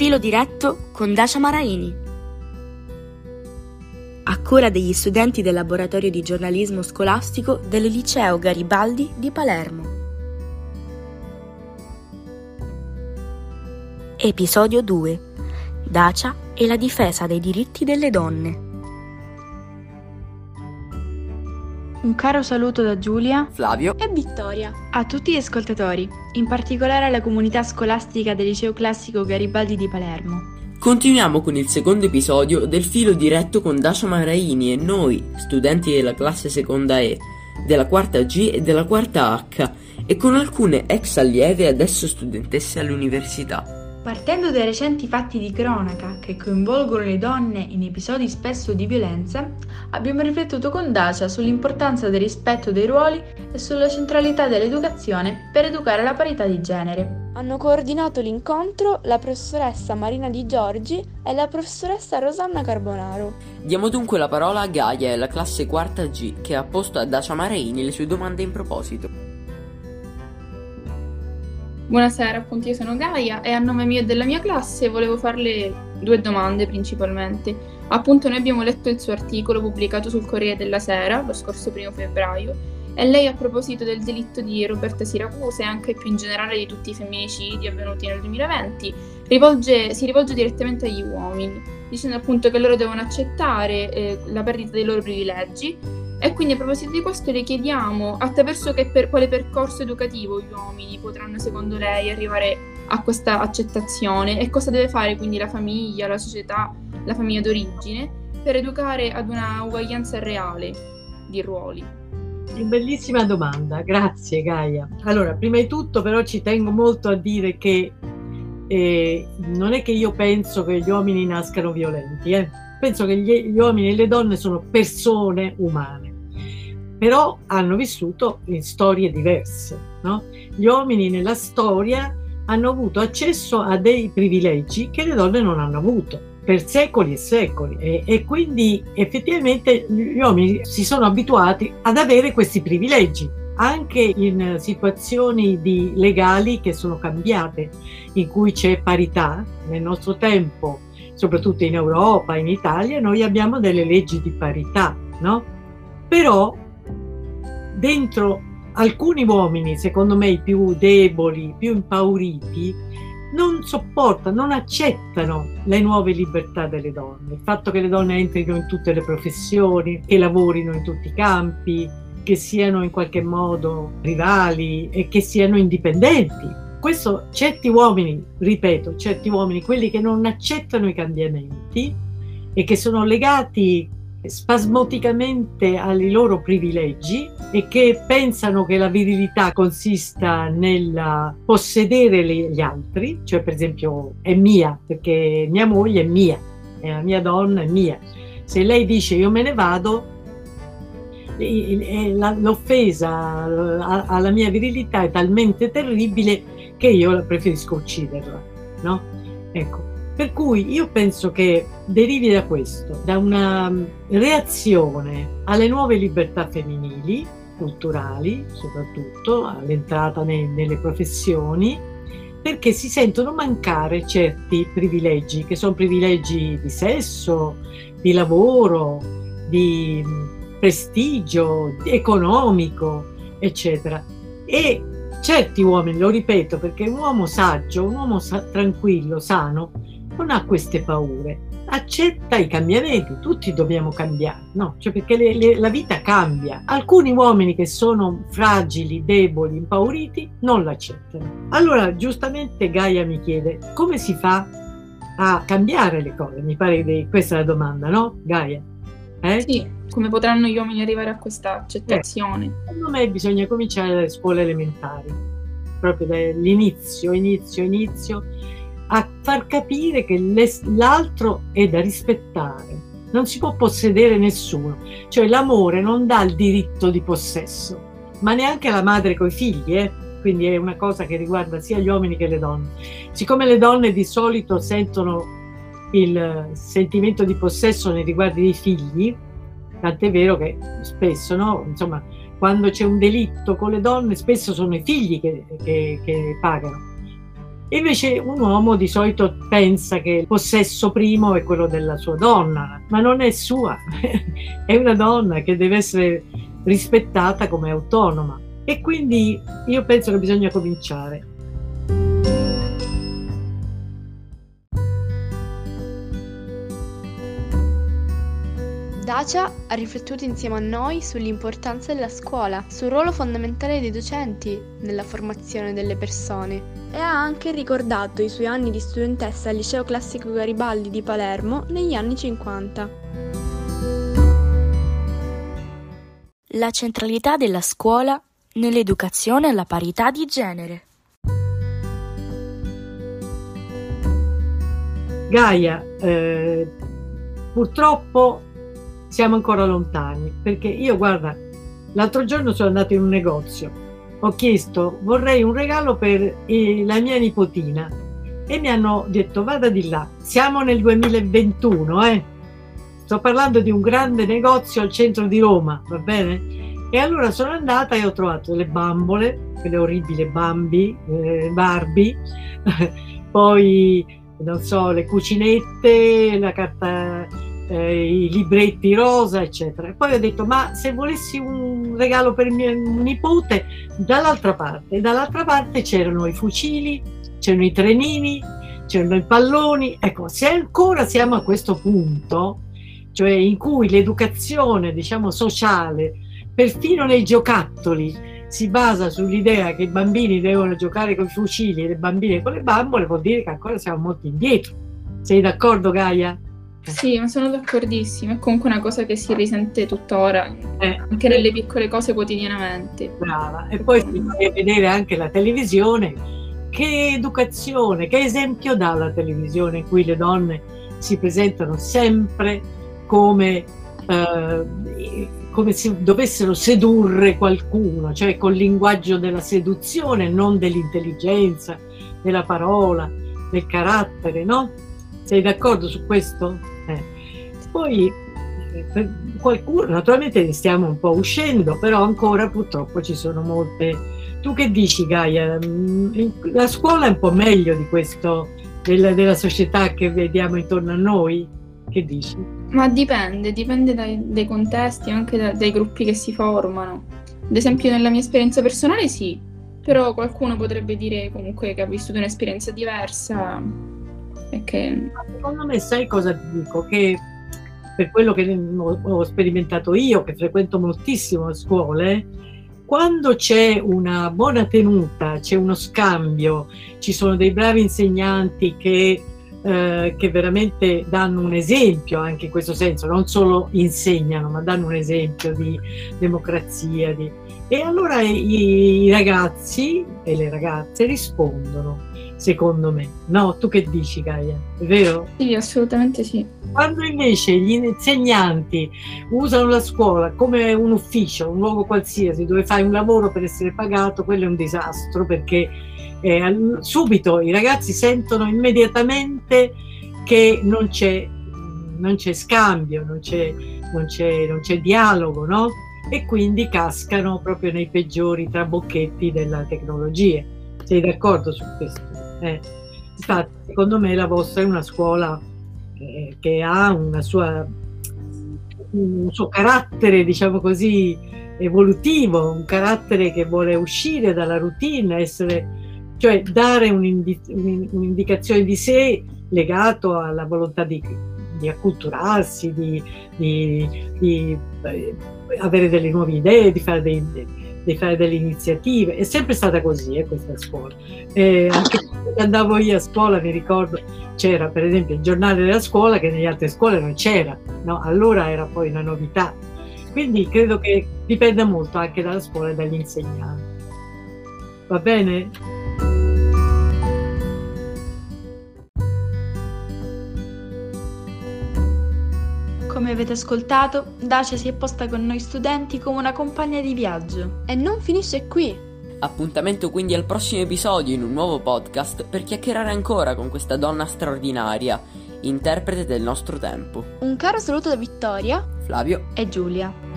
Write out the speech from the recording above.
filo diretto con Dacia Maraini. A cura degli studenti del laboratorio di giornalismo scolastico del liceo Garibaldi di Palermo. Episodio 2 Dacia e la difesa dei diritti delle donne. Un caro saluto da Giulia, Flavio e Vittoria a tutti gli ascoltatori, in particolare alla comunità scolastica del liceo classico Garibaldi di Palermo. Continuiamo con il secondo episodio del filo diretto con Dacia Maraini e noi, studenti della classe seconda E, della quarta G e della quarta H, e con alcune ex allieve e adesso studentesse all'università. Partendo dai recenti fatti di cronaca che coinvolgono le donne in episodi spesso di violenza, abbiamo riflettuto con Dacia sull'importanza del rispetto dei ruoli e sulla centralità dell'educazione per educare la parità di genere. Hanno coordinato l'incontro la professoressa Marina Di Giorgi e la professoressa Rosanna Carbonaro. Diamo dunque la parola a Gaia e alla classe quarta G che ha posto a Dacia Maraini le sue domande in proposito. Buonasera, appunto io sono Gaia e a nome mio e della mia classe volevo farle due domande principalmente. Appunto noi abbiamo letto il suo articolo pubblicato sul Corriere della Sera lo scorso primo febbraio e lei a proposito del delitto di Roberta Siracusa e anche più in generale di tutti i femminicidi avvenuti nel 2020 rivolge, si rivolge direttamente agli uomini dicendo appunto che loro devono accettare eh, la perdita dei loro privilegi e quindi a proposito di questo le chiediamo attraverso che per, quale percorso educativo gli uomini potranno secondo lei arrivare a questa accettazione e cosa deve fare quindi la famiglia, la società, la famiglia d'origine per educare ad una uguaglianza reale di ruoli. Bellissima domanda, grazie Gaia. Allora, prima di tutto però ci tengo molto a dire che eh, non è che io penso che gli uomini nascano violenti, eh. penso che gli, gli uomini e le donne sono persone umane però hanno vissuto in storie diverse. No? Gli uomini nella storia hanno avuto accesso a dei privilegi che le donne non hanno avuto per secoli e secoli e, e, quindi effettivamente gli uomini si sono abituati ad avere questi privilegi anche in situazioni di legali che sono cambiate in cui c'è parità nel nostro tempo soprattutto in Europa in Italia noi abbiamo delle leggi di parità no? però dentro alcuni uomini, secondo me i più deboli, più impauriti, non sopportano, non accettano le nuove libertà delle donne, il fatto che le donne entrino in tutte le professioni, che lavorino in tutti i campi, che siano in qualche modo rivali e che siano indipendenti. Questo certi uomini, ripeto, certi uomini, quelli che non accettano i cambiamenti e che sono legati spasmodicamente ai loro privilegi e che pensano che la virilità consista nel possedere gli altri, cioè per esempio è mia perché mia moglie è mia, è la mia donna è mia. Se lei dice io me ne vado, l'offesa alla mia virilità è talmente terribile che io preferisco ucciderla, no? Ecco. Per cui io penso che derivi da questo, da una mm, reazione alle nuove libertà femminili, culturali soprattutto, all'entrata nei, nelle professioni, perché si sentono mancare certi privilegi, che sono privilegi di sesso, di lavoro, di mm, prestigio economico, eccetera. E certi uomini, lo ripeto, perché un uomo saggio, un uomo sa- tranquillo, sano, non ha queste paure, accetta i cambiamenti, tutti dobbiamo cambiare, no? Cioè perché le, le, la vita cambia. Alcuni uomini che sono fragili, deboli, impauriti non l'accettano. Allora, giustamente Gaia mi chiede come si fa a cambiare le cose? Mi pare che questa è la domanda, no, Gaia? Eh? Sì, come potranno gli uomini arrivare a questa accettazione? Eh, secondo me bisogna cominciare dalle scuole elementari, proprio dall'inizio, inizio, inizio a far capire che l'altro è da rispettare. Non si può possedere nessuno, cioè l'amore non dà il diritto di possesso, ma neanche la madre coi figli, eh? quindi è una cosa che riguarda sia gli uomini che le donne. Siccome le donne di solito sentono il sentimento di possesso nei riguardi dei figli, tant'è vero che spesso, no? Insomma, quando c'è un delitto con le donne, spesso sono i figli che, che, che pagano Invece un uomo di solito pensa che il possesso primo è quello della sua donna, ma non è sua, è una donna che deve essere rispettata come autonoma. E quindi io penso che bisogna cominciare. Dacia ha riflettuto insieme a noi sull'importanza della scuola, sul ruolo fondamentale dei docenti nella formazione delle persone e ha anche ricordato i suoi anni di studentessa al liceo classico Garibaldi di Palermo negli anni 50. La centralità della scuola nell'educazione alla parità di genere. Gaia, eh, purtroppo siamo ancora lontani, perché io guarda, l'altro giorno sono andata in un negozio, ho chiesto vorrei un regalo per eh, la mia nipotina e mi hanno detto vada di là, siamo nel 2021, eh? sto parlando di un grande negozio al centro di Roma, va bene? E allora sono andata e ho trovato le bambole, quelle orribili Bambi, eh, Barbie, poi non so, le cucinette, la carta eh, i libretti rosa, eccetera. E poi ho detto, ma se volessi un regalo per mio nipote, dall'altra parte, dall'altra parte c'erano i fucili, c'erano i trenini, c'erano i palloni. Ecco, se ancora siamo a questo punto, cioè in cui l'educazione, diciamo, sociale, perfino nei giocattoli, si basa sull'idea che i bambini devono giocare con i fucili e le bambine con le bambole, vuol dire che ancora siamo molto indietro. Sei d'accordo, Gaia? Sì, ma sono d'accordissimo. È comunque una cosa che si risente tuttora, eh. anche nelle piccole cose quotidianamente. Brava. E poi si deve vedere anche la televisione. Che educazione, che esempio dà la televisione in cui le donne si presentano sempre come, eh, come se dovessero sedurre qualcuno, cioè col linguaggio della seduzione, non dell'intelligenza, della parola, del carattere, no? Sei d'accordo su questo? Eh. Poi eh, qualcuno, naturalmente ne stiamo un po' uscendo, però ancora purtroppo ci sono molte. Tu che dici, Gaia? Mm, la scuola è un po' meglio di questo, della, della società che vediamo intorno a noi? Che dici? Ma dipende, dipende dai, dai contesti, anche da, dai gruppi che si formano. Ad esempio, nella mia esperienza personale, sì, però qualcuno potrebbe dire comunque che ha vissuto un'esperienza diversa perché... Secondo me sai cosa ti dico? Che per quello che ho sperimentato io, che frequento moltissimo a scuole, quando c'è una buona tenuta, c'è uno scambio, ci sono dei bravi insegnanti che, eh, che veramente danno un esempio anche in questo senso, non solo insegnano, ma danno un esempio di democrazia. Di... E allora i, i ragazzi e le ragazze rispondono secondo me. No, tu che dici Gaia? È vero? Sì, assolutamente sì. Quando invece gli insegnanti usano la scuola come un ufficio, un luogo qualsiasi dove fai un lavoro per essere pagato, quello è un disastro perché eh, subito i ragazzi sentono immediatamente che non c'è, non c'è scambio, non c'è, non, c'è, non c'è dialogo, no? E quindi cascano proprio nei peggiori trabocchetti della tecnologia. Sei d'accordo su questo? Eh, infatti, secondo me la vostra è una scuola eh, che ha sua, un suo carattere, diciamo così, evolutivo, un carattere che vuole uscire dalla routine, essere, cioè dare un'indicazione di sé legato alla volontà di, di acculturarsi, di, di, di, eh, avere delle nuove idee, di fare dei, di fare delle iniziative. È sempre stata così eh, questa scuola. Eh, anche andavo io a scuola mi ricordo c'era per esempio il giornale della scuola che nelle altre scuole non c'era, no? allora era poi una novità. Quindi credo che dipenda molto anche dalla scuola e dagli insegnanti. Va bene? Come avete ascoltato, Dacia si è posta con noi studenti come una compagna di viaggio. E non finisce qui. Appuntamento quindi al prossimo episodio in un nuovo podcast per chiacchierare ancora con questa donna straordinaria, interprete del nostro tempo. Un caro saluto da Vittoria, Flavio e Giulia.